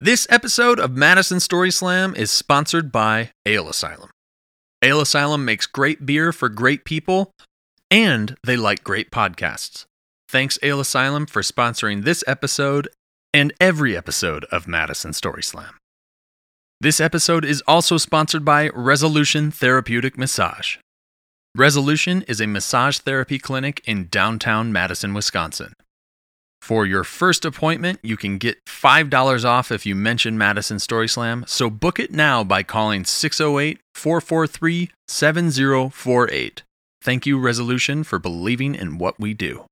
This episode of Madison Story Slam is sponsored by Ale Asylum. Ale Asylum makes great beer for great people, and they like great podcasts. Thanks, Ale Asylum, for sponsoring this episode and every episode of Madison Story Slam. This episode is also sponsored by Resolution Therapeutic Massage. Resolution is a massage therapy clinic in downtown Madison, Wisconsin. For your first appointment, you can get $5 off if you mention Madison Story Slam, so book it now by calling 608 443 7048. Thank you, Resolution, for believing in what we do.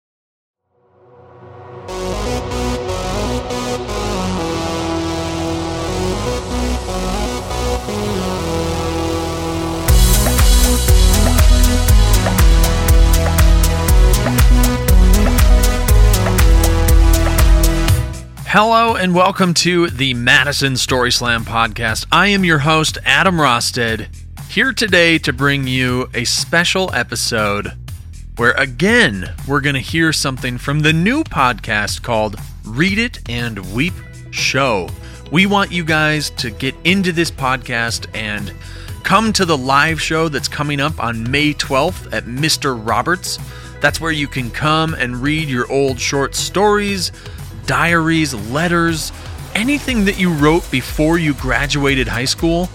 Hello and welcome to the Madison Story Slam podcast. I am your host, Adam Rosted, here today to bring you a special episode where, again, we're going to hear something from the new podcast called Read It and Weep Show. We want you guys to get into this podcast and come to the live show that's coming up on May 12th at Mr. Roberts. That's where you can come and read your old short stories diaries, letters, anything that you wrote before you graduated high school.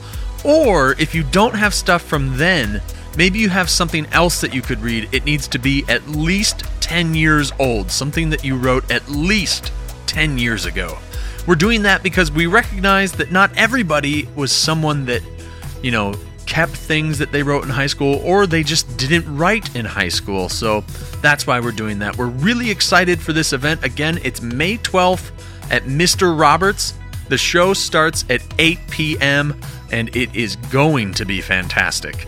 Or if you don't have stuff from then, maybe you have something else that you could read. It needs to be at least 10 years old, something that you wrote at least 10 years ago. We're doing that because we recognize that not everybody was someone that, you know, kept things that they wrote in high school or they just didn't write in high school. So that's why we're doing that. We're really excited for this event. Again, it's May 12th at Mr. Roberts. The show starts at 8 p.m. and it is going to be fantastic.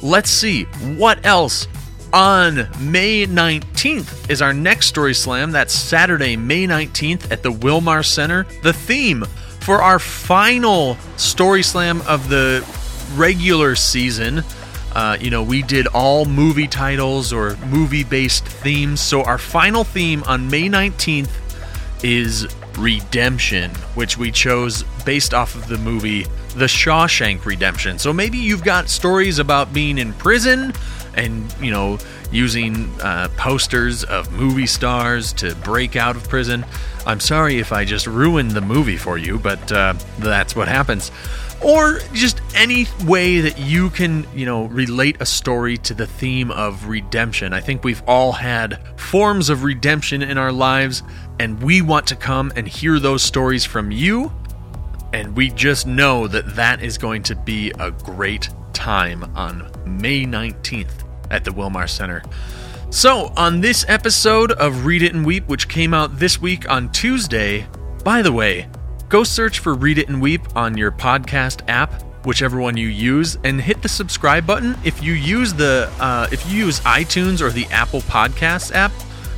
Let's see what else on May 19th is our next Story Slam. That's Saturday, May 19th at the Wilmar Center. The theme for our final Story Slam of the regular season, uh, you know, we did all movie titles or movie based themes. So our final theme on May 19th is Redemption, which we chose based off of the movie The Shawshank Redemption. So maybe you've got stories about being in prison and, you know, using uh, posters of movie stars to break out of prison. I'm sorry if I just ruined the movie for you, but uh, that's what happens or just any way that you can, you know, relate a story to the theme of redemption. I think we've all had forms of redemption in our lives, and we want to come and hear those stories from you. And we just know that that is going to be a great time on May 19th at the Wilmar Center. So, on this episode of Read It and Weep, which came out this week on Tuesday, by the way, Go search for Read It and Weep on your podcast app, whichever one you use, and hit the subscribe button. If you use the uh, if you use iTunes or the Apple Podcasts app,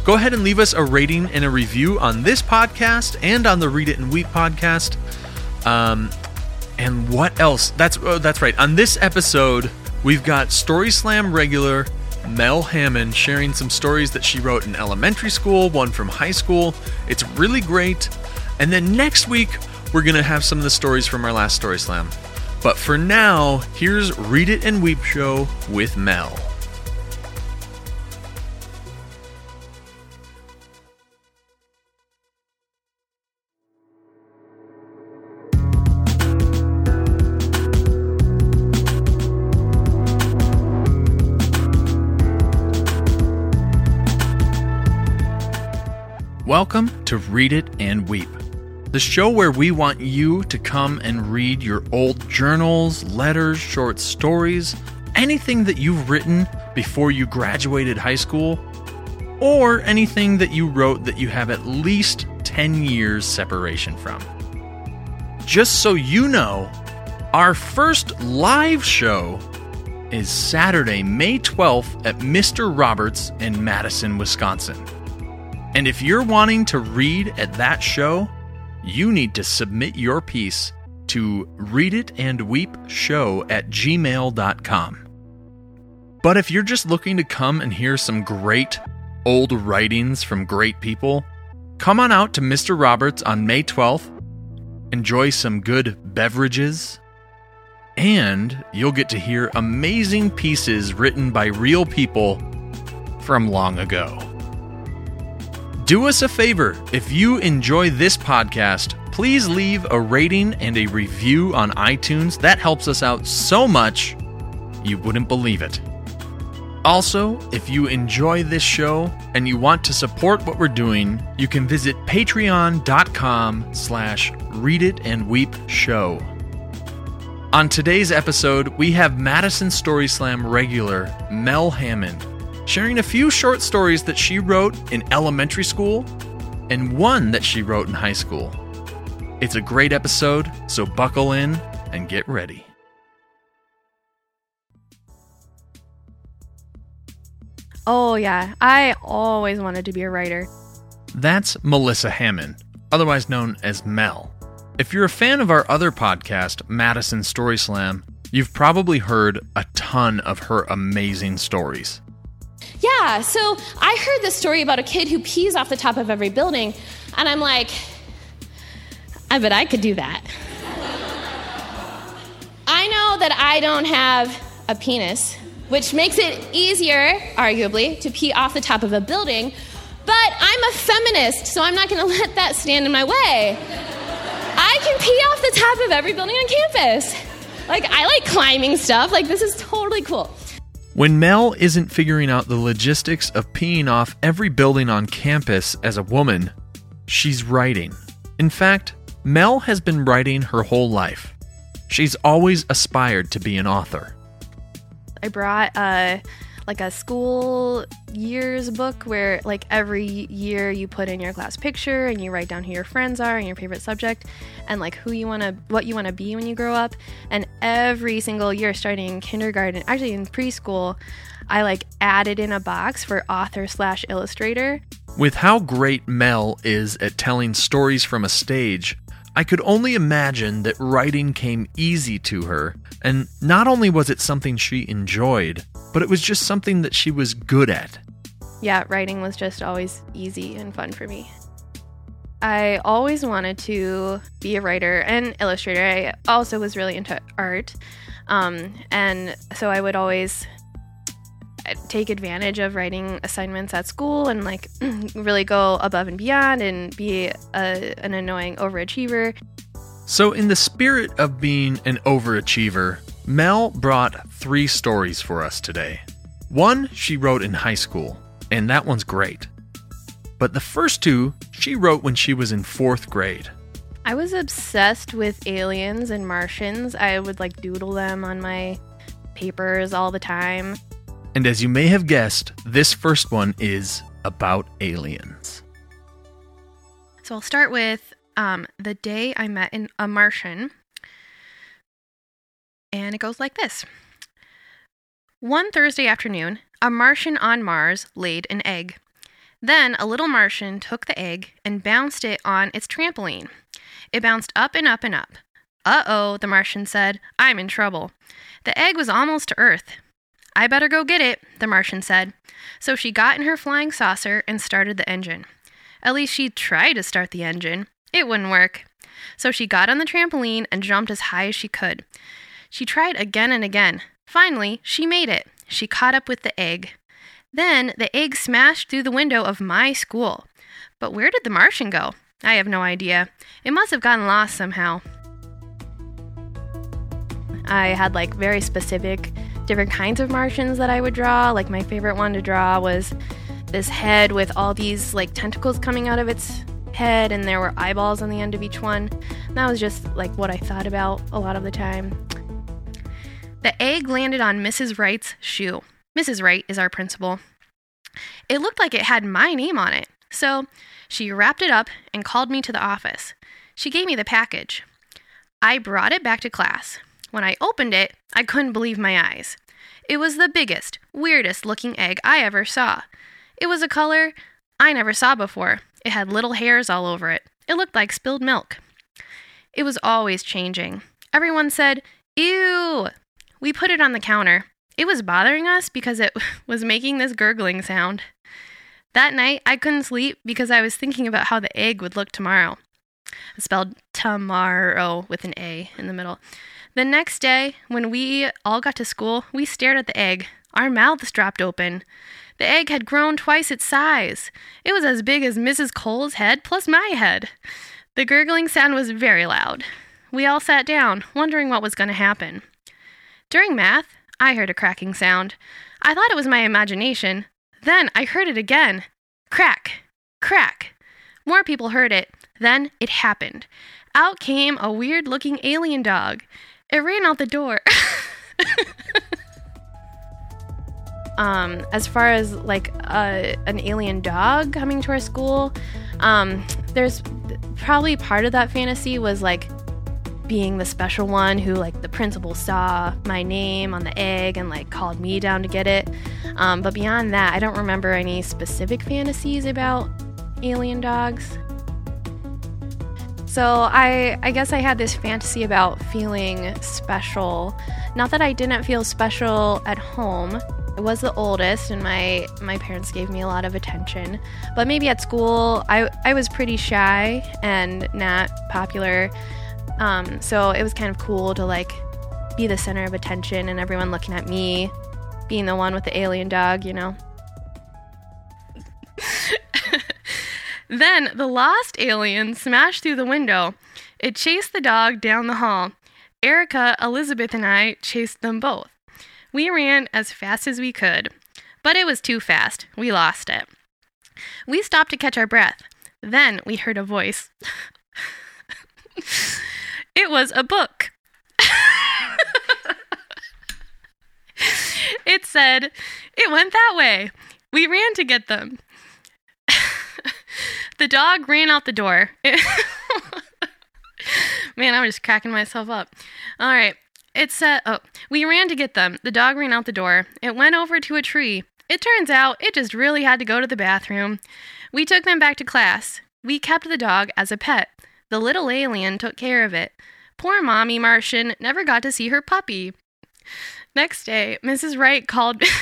go ahead and leave us a rating and a review on this podcast and on the Read It and Weep podcast. Um, and what else? That's oh, that's right. On this episode, we've got Story Slam regular Mel Hammond sharing some stories that she wrote in elementary school, one from high school. It's really great. And then next week, we're going to have some of the stories from our last Story Slam. But for now, here's Read It and Weep Show with Mel. Welcome to Read It and Weep the show where we want you to come and read your old journals, letters, short stories, anything that you've written before you graduated high school, or anything that you wrote that you have at least 10 years separation from. Just so you know, our first live show is Saturday, May 12th at Mr. Roberts in Madison, Wisconsin. And if you're wanting to read at that show, you need to submit your piece to readitandweepshow at gmail.com. But if you're just looking to come and hear some great old writings from great people, come on out to Mr. Roberts on May 12th. enjoy some good beverages, and you'll get to hear amazing pieces written by real people from long ago. Do us a favor if you enjoy this podcast, please leave a rating and a review on iTunes. That helps us out so much, you wouldn't believe it. Also, if you enjoy this show and you want to support what we're doing, you can visit patreon.com slash read it and weep show. On today's episode, we have Madison Story Slam regular Mel Hammond sharing a few short stories that she wrote in elementary school and one that she wrote in high school. It's a great episode, so buckle in and get ready. Oh, yeah. I always wanted to be a writer. That's Melissa Hammond, otherwise known as Mel. If you're a fan of our other podcast, Madison Story Slam, you've probably heard a ton of her amazing stories. Yeah, so I heard this story about a kid who pees off the top of every building, and I'm like, I bet I could do that. I know that I don't have a penis, which makes it easier, arguably, to pee off the top of a building, but I'm a feminist, so I'm not gonna let that stand in my way. I can pee off the top of every building on campus. Like, I like climbing stuff, like, this is totally cool. When Mel isn't figuring out the logistics of peeing off every building on campus as a woman, she's writing. In fact, Mel has been writing her whole life. She's always aspired to be an author. I brought uh, like a school years book where like every year you put in your class picture and you write down who your friends are and your favorite subject and like who you want to what you want to be when you grow up. And every single year starting in kindergarten actually in preschool i like added in a box for author slash illustrator. With how great Mel is at telling stories from a stage, I could only imagine that writing came easy to her, and not only was it something she enjoyed, but it was just something that she was good at. yeah writing was just always easy and fun for me. I always wanted to be a writer and illustrator. I also was really into art um, and so i would always uh, take advantage of writing assignments at school and like really go above and beyond and be a, an annoying overachiever. So, in the spirit of being an overachiever, Mel brought three stories for us today. One she wrote in high school, and that one's great. But the first two she wrote when she was in fourth grade. I was obsessed with aliens and Martians. I would like doodle them on my papers all the time. And as you may have guessed, this first one is about aliens. So I'll start with um, the day I met in a Martian. And it goes like this One Thursday afternoon, a Martian on Mars laid an egg. Then a little Martian took the egg and bounced it on its trampoline. It bounced up and up and up. Uh oh, the Martian said, I'm in trouble. The egg was almost to Earth. I better go get it, the Martian said. So she got in her flying saucer and started the engine. At least she tried to start the engine. It wouldn't work. So she got on the trampoline and jumped as high as she could. She tried again and again. Finally, she made it. She caught up with the egg. Then the egg smashed through the window of my school. But where did the Martian go? I have no idea. It must have gotten lost somehow. I had like very specific different kinds of Martians that I would draw. Like my favorite one to draw was this head with all these like tentacles coming out of its head and there were eyeballs on the end of each one. And that was just like what I thought about a lot of the time. The egg landed on Mrs. Wright's shoe. Mrs. Wright is our principal. It looked like it had my name on it. So she wrapped it up and called me to the office. She gave me the package. I brought it back to class. When I opened it, I couldn't believe my eyes. It was the biggest, weirdest looking egg I ever saw. It was a color I never saw before. It had little hairs all over it. It looked like spilled milk. It was always changing. Everyone said, Ew! We put it on the counter. It was bothering us because it was making this gurgling sound. That night, I couldn't sleep because I was thinking about how the egg would look tomorrow. It's spelled tomorrow with an A in the middle. The next day, when we all got to school, we stared at the egg. Our mouths dropped open. The egg had grown twice its size. It was as big as Mrs. Cole's head plus my head. The gurgling sound was very loud. We all sat down, wondering what was going to happen. During math, I heard a cracking sound. I thought it was my imagination. Then I heard it again. Crack, crack. More people heard it. Then it happened. Out came a weird looking alien dog. It ran out the door. um, as far as like uh, an alien dog coming to our school, um, there's probably part of that fantasy was like being the special one who like the principal saw my name on the egg and like called me down to get it. Um, but beyond that, I don't remember any specific fantasies about alien dogs. So I I guess I had this fantasy about feeling special. Not that I didn't feel special at home. I was the oldest and my my parents gave me a lot of attention. But maybe at school I I was pretty shy and not popular. Um, so it was kind of cool to like be the center of attention and everyone looking at me, being the one with the alien dog, you know. Then the lost alien smashed through the window. It chased the dog down the hall. Erica, Elizabeth, and I chased them both. We ran as fast as we could, but it was too fast. We lost it. We stopped to catch our breath. Then we heard a voice. it was a book. it said, It went that way. We ran to get them. The dog ran out the door. Man, I'm just cracking myself up. All right. It said, oh, we ran to get them. The dog ran out the door. It went over to a tree. It turns out it just really had to go to the bathroom. We took them back to class. We kept the dog as a pet. The little alien took care of it. Poor mommy Martian never got to see her puppy. Next day, Mrs. Wright called.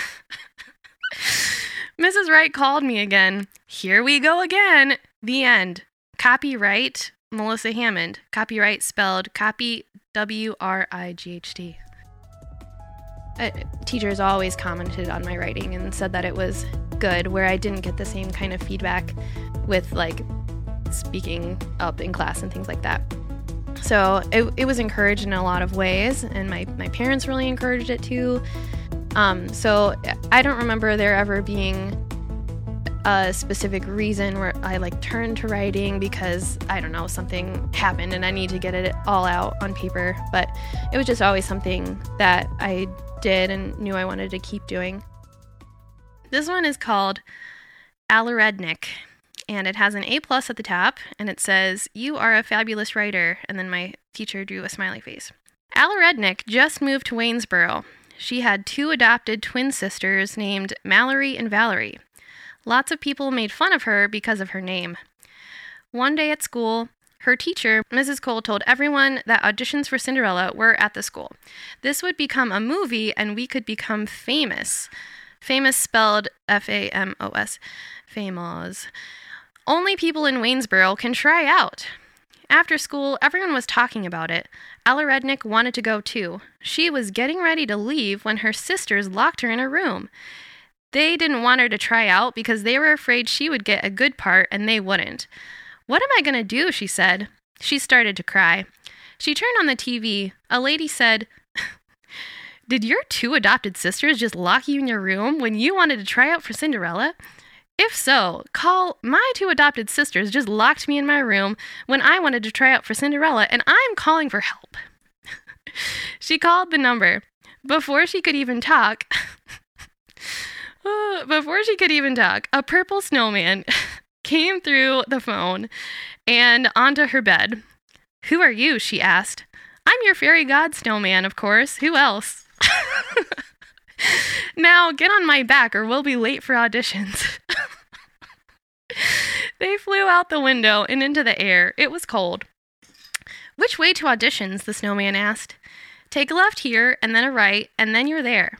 Mrs. Wright called me again. Here we go again. The end. Copyright Melissa Hammond. Copyright spelled copy W R I G H T. Uh, teachers always commented on my writing and said that it was good, where I didn't get the same kind of feedback with like speaking up in class and things like that. So it, it was encouraged in a lot of ways, and my, my parents really encouraged it too. Um, so I don't remember there ever being a specific reason where I like turned to writing because I don't know, something happened and I need to get it all out on paper. But it was just always something that I did and knew I wanted to keep doing. This one is called Alarednik and it has an A plus at the top and it says, You are a fabulous writer. And then my teacher drew a smiley face. Alarednik just moved to Waynesboro. She had two adopted twin sisters named Mallory and Valerie. Lots of people made fun of her because of her name. One day at school, her teacher, Mrs. Cole, told everyone that auditions for Cinderella were at the school. This would become a movie and we could become famous. Famous spelled F A M O S. Famous. Only people in Waynesboro can try out. After school, everyone was talking about it. Ella Rednick wanted to go too. She was getting ready to leave when her sisters locked her in a room. They didn't want her to try out because they were afraid she would get a good part and they wouldn't. What am I going to do? she said. She started to cry. She turned on the TV. A lady said, Did your two adopted sisters just lock you in your room when you wanted to try out for Cinderella? If so, call my two adopted sisters just locked me in my room when I wanted to try out for Cinderella, and I'm calling for help. she called the number. Before she could even talk, uh, before she could even talk, a purple snowman came through the phone and onto her bed. Who are you? she asked. I'm your fairy god snowman, of course. Who else? Now get on my back or we'll be late for auditions. they flew out the window and into the air. It was cold. Which way to auditions? the snowman asked. Take a left here and then a right, and then you're there.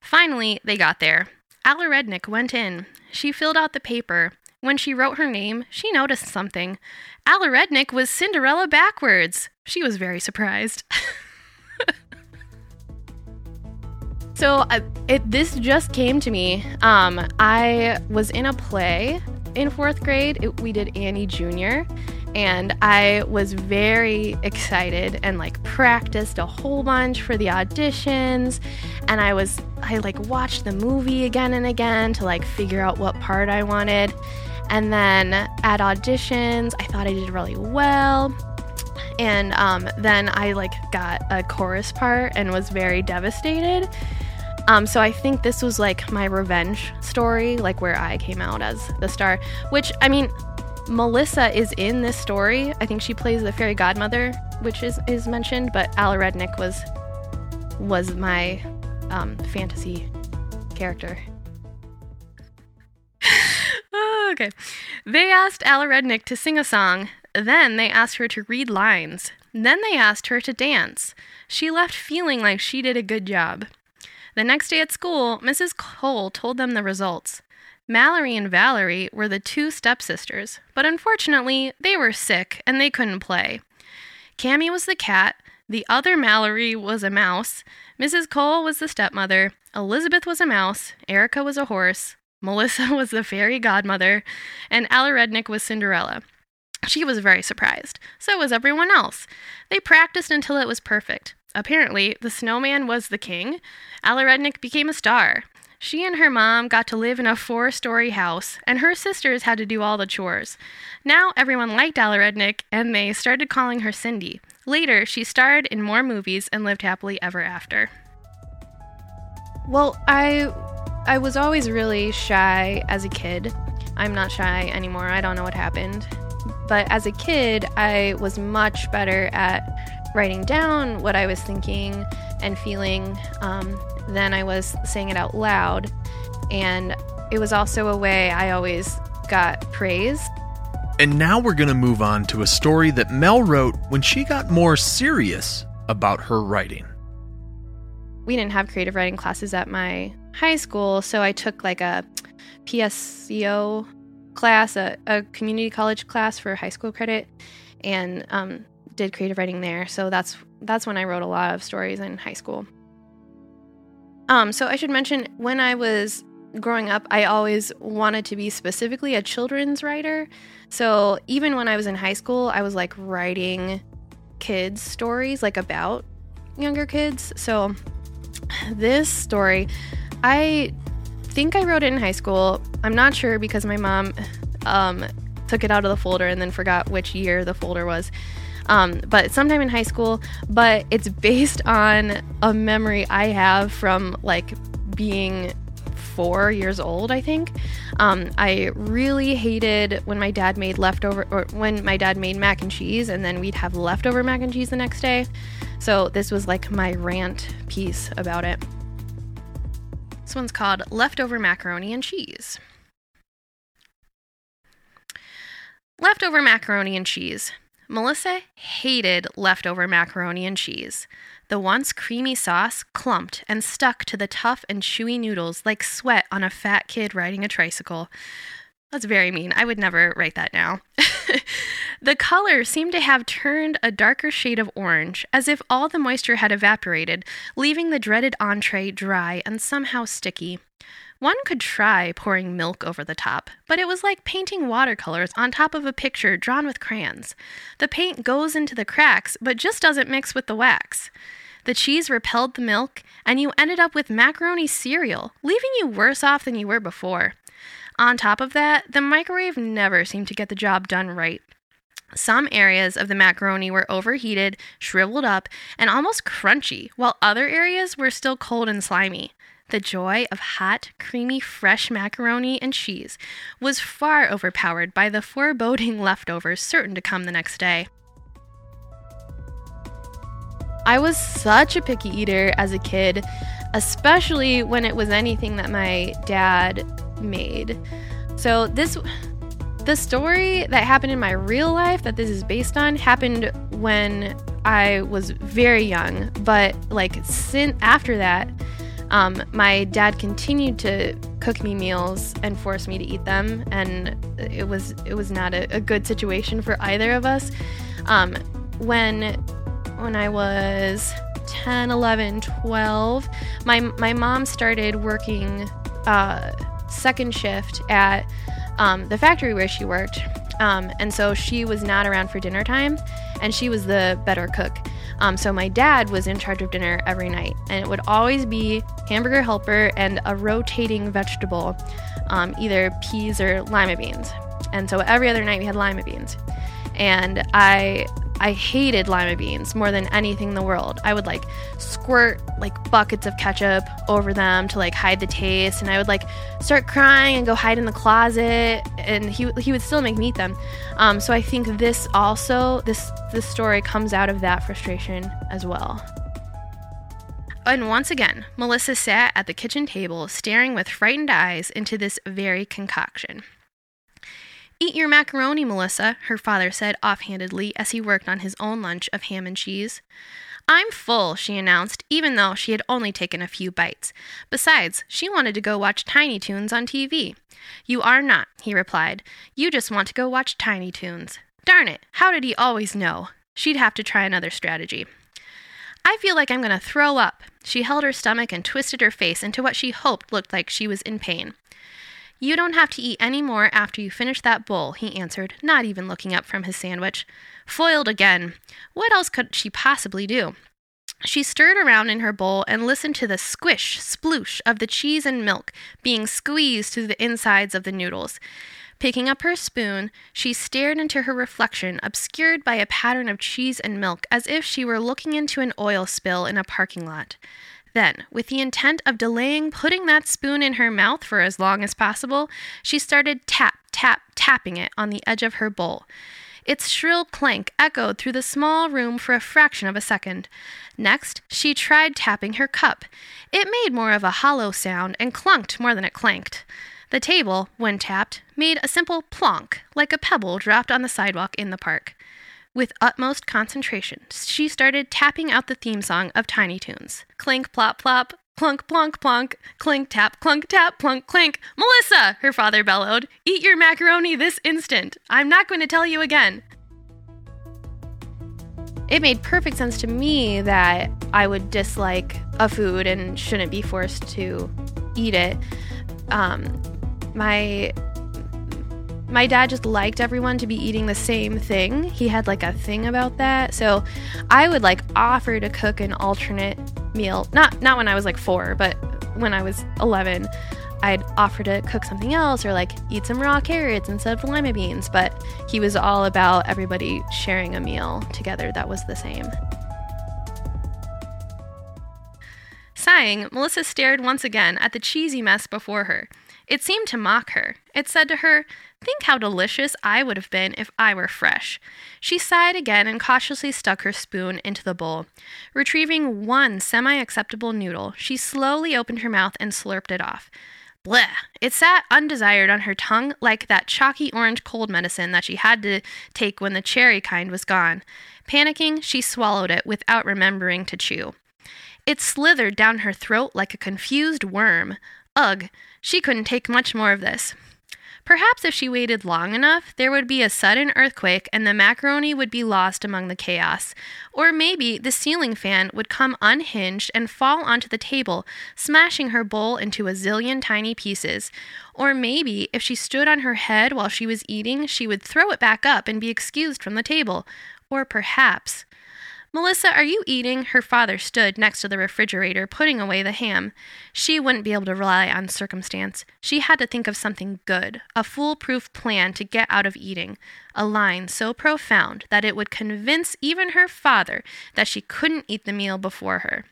Finally, they got there. Alla Rednick went in. She filled out the paper. When she wrote her name, she noticed something. Alla Rednick was Cinderella backwards. She was very surprised. so uh, it this just came to me. Um, I was in a play in fourth grade. It, we did Annie Jr. And I was very excited and like practiced a whole bunch for the auditions. And I was, I like watched the movie again and again to like figure out what part I wanted. And then at auditions, I thought I did really well. And um, then I like got a chorus part and was very devastated. Um, so I think this was like my revenge story, like where I came out as the star. Which I mean, Melissa is in this story. I think she plays the fairy godmother, which is is mentioned. But Alla Rednick was was my um, fantasy character. okay. They asked Alla Rednick to sing a song. Then they asked her to read lines. Then they asked her to dance. She left feeling like she did a good job. The next day at school, Mrs. Cole told them the results. Mallory and Valerie were the two stepsisters, but unfortunately, they were sick and they couldn't play. Cammy was the cat, the other Mallory was a mouse, Mrs. Cole was the stepmother, Elizabeth was a mouse, Erica was a horse, Melissa was the fairy godmother, and Alla Rednick was Cinderella. She was very surprised. So was everyone else. They practiced until it was perfect. Apparently, the snowman was the king. Alla Rednick became a star. She and her mom got to live in a four story house, and her sisters had to do all the chores. Now everyone liked Alla Rednick, and they started calling her Cindy. Later, she starred in more movies and lived happily ever after. Well, I I was always really shy as a kid. I'm not shy anymore. I don't know what happened. But as a kid, I was much better at writing down what I was thinking and feeling um, than I was saying it out loud. And it was also a way I always got praise. And now we're going to move on to a story that Mel wrote when she got more serious about her writing. We didn't have creative writing classes at my high school, so I took like a PSEO class, a, a community college class for high school credit, and um, did creative writing there. So that's that's when I wrote a lot of stories in high school. Um, so I should mention when I was growing up, I always wanted to be specifically a children's writer. So even when I was in high school, I was like writing kids' stories, like about younger kids. So this story, I think I wrote it in high school. I'm not sure because my mom um, took it out of the folder and then forgot which year the folder was. Um, but sometime in high school. But it's based on a memory I have from like being four years old, I think. Um, I really hated when my dad made leftover, or when my dad made mac and cheese, and then we'd have leftover mac and cheese the next day. So this was like my rant piece about it. This one's called Leftover Macaroni and Cheese. Leftover macaroni and cheese. Melissa hated leftover macaroni and cheese. The once creamy sauce clumped and stuck to the tough and chewy noodles like sweat on a fat kid riding a tricycle. That's very mean. I would never write that now. the color seemed to have turned a darker shade of orange, as if all the moisture had evaporated, leaving the dreaded entree dry and somehow sticky. One could try pouring milk over the top, but it was like painting watercolors on top of a picture drawn with crayons. The paint goes into the cracks, but just doesn't mix with the wax. The cheese repelled the milk, and you ended up with macaroni cereal, leaving you worse off than you were before. On top of that, the microwave never seemed to get the job done right. Some areas of the macaroni were overheated, shriveled up, and almost crunchy, while other areas were still cold and slimy. The joy of hot, creamy, fresh macaroni and cheese was far overpowered by the foreboding leftovers certain to come the next day. I was such a picky eater as a kid, especially when it was anything that my dad made. So, this the story that happened in my real life that this is based on happened when I was very young, but like since after that, um, my dad continued to cook me meals and force me to eat them, and it was it was not a, a good situation for either of us. Um, when when I was 10, 11, 12, my my mom started working uh, second shift at um, the factory where she worked. Um, and so she was not around for dinner time, and she was the better cook. Um, so my dad was in charge of dinner every night, and it would always be hamburger helper and a rotating vegetable, um, either peas or lima beans. And so every other night we had lima beans. And I I hated lima beans more than anything in the world. I would like squirt like buckets of ketchup over them to like hide the taste, and I would like start crying and go hide in the closet, and he he would still make me eat them. Um, so I think this also this this story comes out of that frustration as well. And once again, Melissa sat at the kitchen table, staring with frightened eyes into this very concoction. Eat your macaroni, Melissa, her father said offhandedly as he worked on his own lunch of ham and cheese. I'm full, she announced, even though she had only taken a few bites. Besides, she wanted to go watch Tiny Toons on TV. You are not, he replied. You just want to go watch Tiny Toons. Darn it, how did he always know? She'd have to try another strategy. I feel like I'm going to throw up. She held her stomach and twisted her face into what she hoped looked like she was in pain. You don't have to eat any more after you finish that bowl, he answered, not even looking up from his sandwich. Foiled again. What else could she possibly do? She stirred around in her bowl and listened to the squish, sploosh of the cheese and milk being squeezed through the insides of the noodles. Picking up her spoon, she stared into her reflection, obscured by a pattern of cheese and milk, as if she were looking into an oil spill in a parking lot. Then, with the intent of delaying putting that spoon in her mouth for as long as possible, she started tap, tap, tapping it on the edge of her bowl. Its shrill clank echoed through the small room for a fraction of a second. Next, she tried tapping her cup. It made more of a hollow sound and clunked more than it clanked. The table, when tapped, made a simple plonk, like a pebble dropped on the sidewalk in the park. With utmost concentration, she started tapping out the theme song of Tiny Toons. Clink, plop, plop, plunk, plonk, plonk, clink, tap, clunk, tap, plunk, clink. Melissa, her father bellowed, eat your macaroni this instant. I'm not going to tell you again. It made perfect sense to me that I would dislike a food and shouldn't be forced to eat it. Um, my my dad just liked everyone to be eating the same thing. He had like a thing about that. So I would like offer to cook an alternate meal. Not not when I was like 4, but when I was 11. I'd offer to cook something else or like eat some raw carrots instead of lima beans, but he was all about everybody sharing a meal together that was the same. Sighing, Melissa stared once again at the cheesy mess before her. It seemed to mock her. It said to her, Think how delicious I would have been if I were fresh. She sighed again and cautiously stuck her spoon into the bowl. Retrieving one semi acceptable noodle, she slowly opened her mouth and slurped it off. Bleh! It sat undesired on her tongue like that chalky orange cold medicine that she had to take when the cherry kind was gone. Panicking, she swallowed it without remembering to chew. It slithered down her throat like a confused worm. Ugh, she couldn't take much more of this. Perhaps if she waited long enough, there would be a sudden earthquake and the macaroni would be lost among the chaos. Or maybe the ceiling fan would come unhinged and fall onto the table, smashing her bowl into a zillion tiny pieces. Or maybe if she stood on her head while she was eating, she would throw it back up and be excused from the table. Or perhaps. Melissa, are you eating? Her father stood next to the refrigerator, putting away the ham. She wouldn't be able to rely on circumstance. She had to think of something good, a foolproof plan to get out of eating, a line so profound that it would convince even her father that she couldn't eat the meal before her.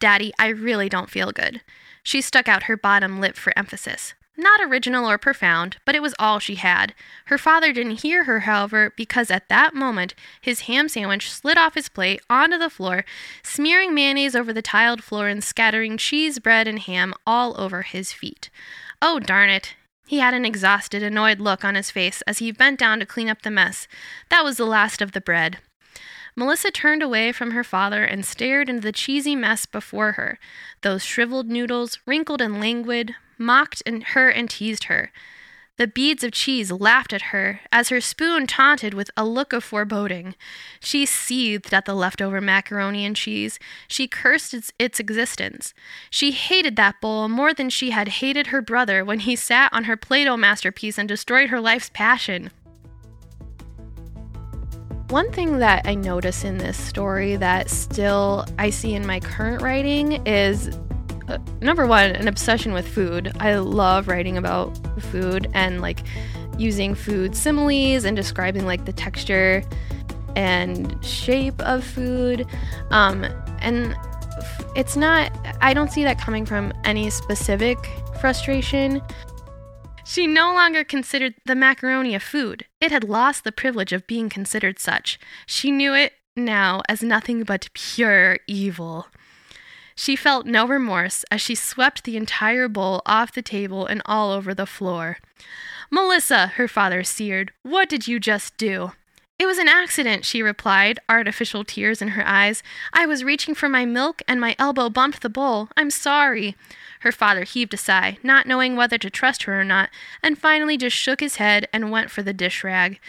Daddy, I really don't feel good. She stuck out her bottom lip for emphasis. Not original or profound, but it was all she had. Her father didn't hear her, however, because at that moment his ham sandwich slid off his plate onto the floor, smearing mayonnaise over the tiled floor and scattering cheese, bread, and ham all over his feet. Oh, darn it! He had an exhausted, annoyed look on his face as he bent down to clean up the mess. That was the last of the bread. Melissa turned away from her father and stared into the cheesy mess before her. Those shriveled noodles, wrinkled and languid, mocked and her and teased her. The beads of cheese laughed at her as her spoon taunted with a look of foreboding. She seethed at the leftover macaroni and cheese. She cursed its, its existence. She hated that bowl more than she had hated her brother when he sat on her Play Doh masterpiece and destroyed her life's passion. One thing that I notice in this story that still I see in my current writing is uh, number one, an obsession with food. I love writing about food and like using food similes and describing like the texture and shape of food. Um, and it's not, I don't see that coming from any specific frustration. She no longer considered the macaroni a food. It had lost the privilege of being considered such. She knew it now as nothing but pure evil. She felt no remorse as she swept the entire bowl off the table and all over the floor. Melissa, her father seared, what did you just do? It was an accident, she replied, artificial tears in her eyes. I was reaching for my milk and my elbow bumped the bowl. I'm sorry. Her father heaved a sigh, not knowing whether to trust her or not, and finally just shook his head and went for the dish rag.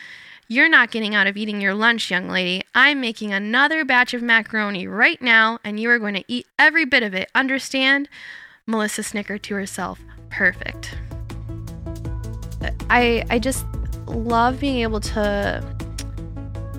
You're not getting out of eating your lunch, young lady. I'm making another batch of macaroni right now, and you are going to eat every bit of it. Understand? Melissa snickered to herself. Perfect. I I just love being able to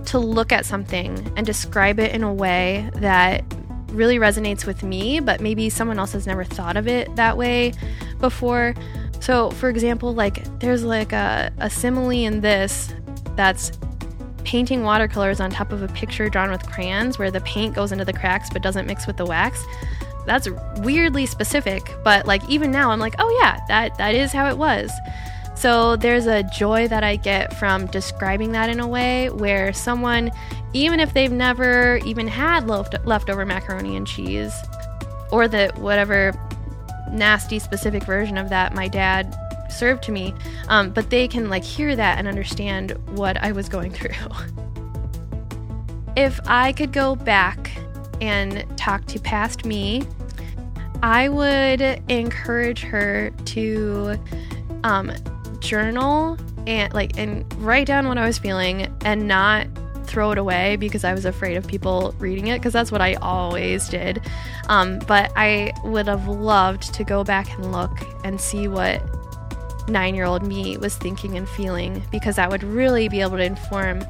to look at something and describe it in a way that really resonates with me, but maybe someone else has never thought of it that way before. So, for example, like there's like a, a simile in this that's painting watercolors on top of a picture drawn with crayons where the paint goes into the cracks but doesn't mix with the wax. That's weirdly specific, but like even now I'm like, "Oh yeah, that that is how it was." So there's a joy that I get from describing that in a way where someone even if they've never even had left, leftover macaroni and cheese or the whatever nasty specific version of that my dad served to me, um, but they can like hear that and understand what I was going through. if I could go back and talk to past me, I would encourage her to um, journal and like and write down what I was feeling and not throw it away because I was afraid of people reading it because that's what I always did. Um, but I would have loved to go back and look and see what nine year old me was thinking and feeling because that would really be able to inform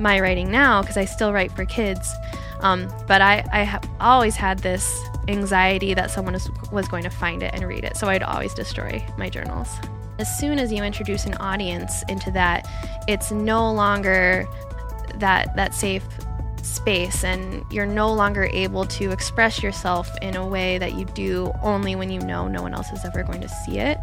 my writing now because I still write for kids. Um, but I, I have always had this anxiety that someone was, was going to find it and read it, so I'd always destroy my journals. As soon as you introduce an audience into that, it's no longer that that safe space and you're no longer able to express yourself in a way that you do only when you know no one else is ever going to see it.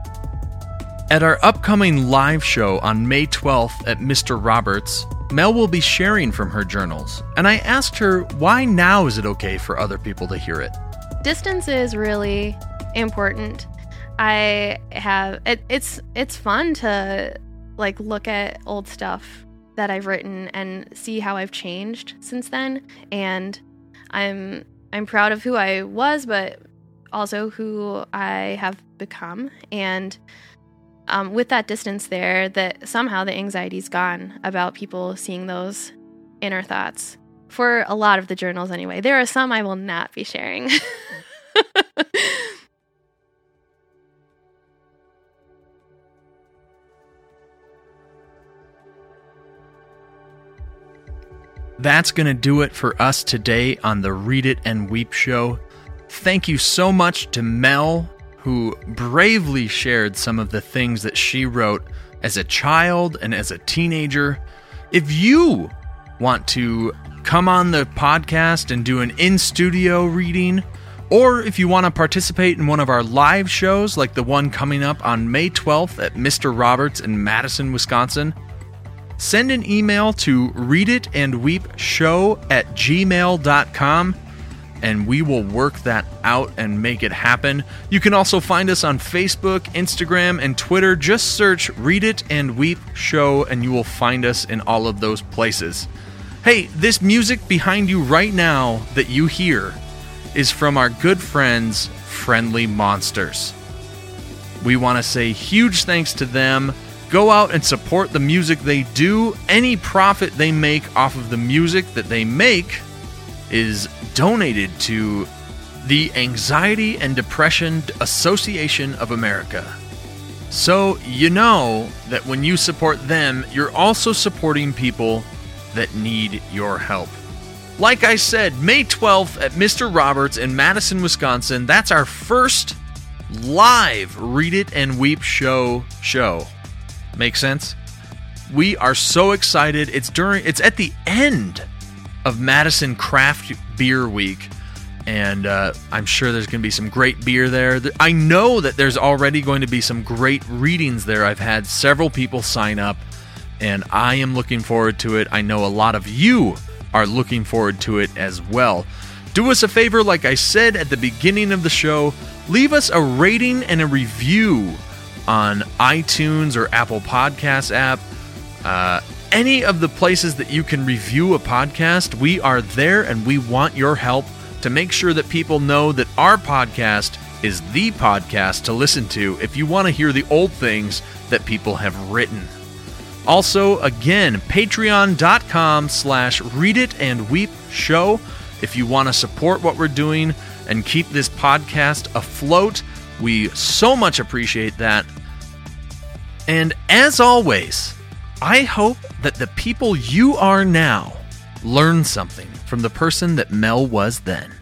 At our upcoming live show on May 12th at Mr. Roberts, Mel will be sharing from her journals, and I asked her why now is it okay for other people to hear it? Distance is really important. I have it, it's it's fun to like look at old stuff that I've written and see how I've changed since then and I'm I'm proud of who I was but also who I have become and um, with that distance there, that somehow the anxiety's gone about people seeing those inner thoughts. For a lot of the journals, anyway. There are some I will not be sharing. That's going to do it for us today on the Read It and Weep show. Thank you so much to Mel who bravely shared some of the things that she wrote as a child and as a teenager. If you want to come on the podcast and do an in studio reading, or if you want to participate in one of our live shows, like the one coming up on May 12th at Mr. Roberts in Madison, Wisconsin, send an email to readitandweepshow at gmail.com and we will work that out and make it happen. You can also find us on Facebook, Instagram, and Twitter. Just search Read It and Weep Show, and you will find us in all of those places. Hey, this music behind you right now that you hear is from our good friends, Friendly Monsters. We want to say huge thanks to them. Go out and support the music they do. Any profit they make off of the music that they make is donated to the Anxiety and Depression Association of America. So, you know that when you support them, you're also supporting people that need your help. Like I said, May 12th at Mr. Roberts in Madison, Wisconsin, that's our first live Read It and Weep show show. Make sense? We are so excited. It's during it's at the end of Madison Craft Beer Week and uh, I'm sure there's going to be some great beer there. I know that there's already going to be some great readings there. I've had several people sign up, and I am looking forward to it. I know a lot of you are looking forward to it as well. Do us a favor, like I said at the beginning of the show, leave us a rating and a review on iTunes or Apple Podcast app. Uh, any of the places that you can review a podcast, we are there and we want your help to make sure that people know that our podcast is the podcast to listen to if you want to hear the old things that people have written. Also, again, patreon.com slash read it and weep show if you want to support what we're doing and keep this podcast afloat. We so much appreciate that. And as always, I hope that the people you are now learn something from the person that Mel was then.